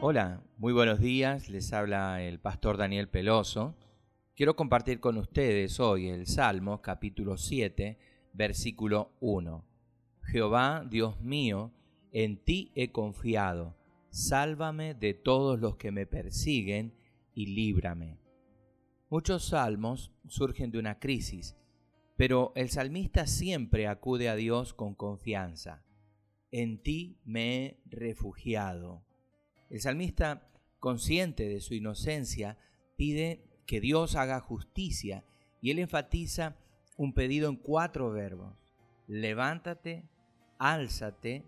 Hola, muy buenos días, les habla el pastor Daniel Peloso. Quiero compartir con ustedes hoy el Salmo capítulo 7, versículo 1. Jehová, Dios mío, en ti he confiado, sálvame de todos los que me persiguen y líbrame. Muchos salmos surgen de una crisis, pero el salmista siempre acude a Dios con confianza. En ti me he refugiado. El salmista, consciente de su inocencia, pide que Dios haga justicia y él enfatiza un pedido en cuatro verbos. Levántate, álzate,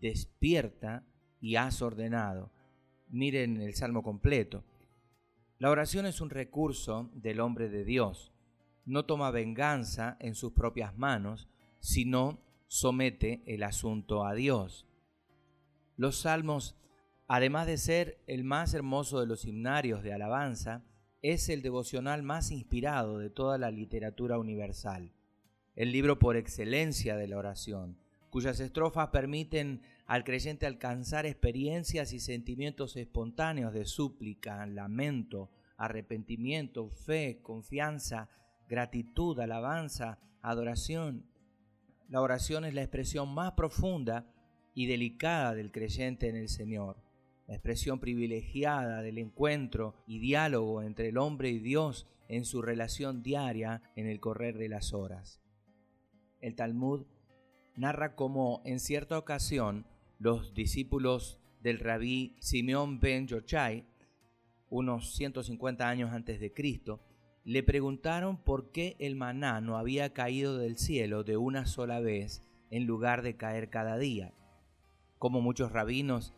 despierta y has ordenado. Miren el salmo completo. La oración es un recurso del hombre de Dios. No toma venganza en sus propias manos, sino somete el asunto a Dios. Los salmos Además de ser el más hermoso de los himnarios de alabanza, es el devocional más inspirado de toda la literatura universal, el libro por excelencia de la oración, cuyas estrofas permiten al creyente alcanzar experiencias y sentimientos espontáneos de súplica, lamento, arrepentimiento, fe, confianza, gratitud, alabanza, adoración. La oración es la expresión más profunda y delicada del creyente en el Señor la expresión privilegiada del encuentro y diálogo entre el hombre y Dios en su relación diaria en el correr de las horas. El Talmud narra cómo en cierta ocasión los discípulos del rabí Simeón ben Yochai, unos 150 años antes de Cristo, le preguntaron por qué el maná no había caído del cielo de una sola vez en lugar de caer cada día. Como muchos rabinos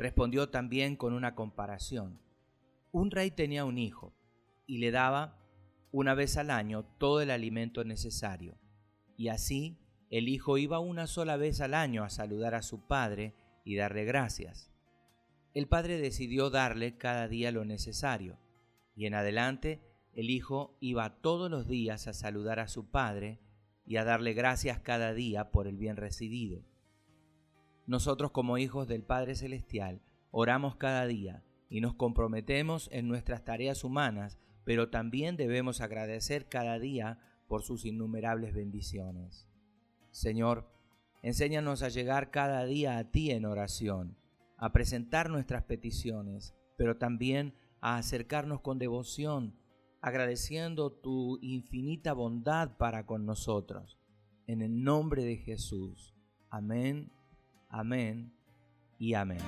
respondió también con una comparación. Un rey tenía un hijo y le daba una vez al año todo el alimento necesario. Y así el hijo iba una sola vez al año a saludar a su padre y darle gracias. El padre decidió darle cada día lo necesario, y en adelante el hijo iba todos los días a saludar a su padre y a darle gracias cada día por el bien recibido. Nosotros como hijos del Padre Celestial oramos cada día y nos comprometemos en nuestras tareas humanas, pero también debemos agradecer cada día por sus innumerables bendiciones. Señor, enséñanos a llegar cada día a ti en oración, a presentar nuestras peticiones, pero también a acercarnos con devoción, agradeciendo tu infinita bondad para con nosotros. En el nombre de Jesús. Amén Amén y amén.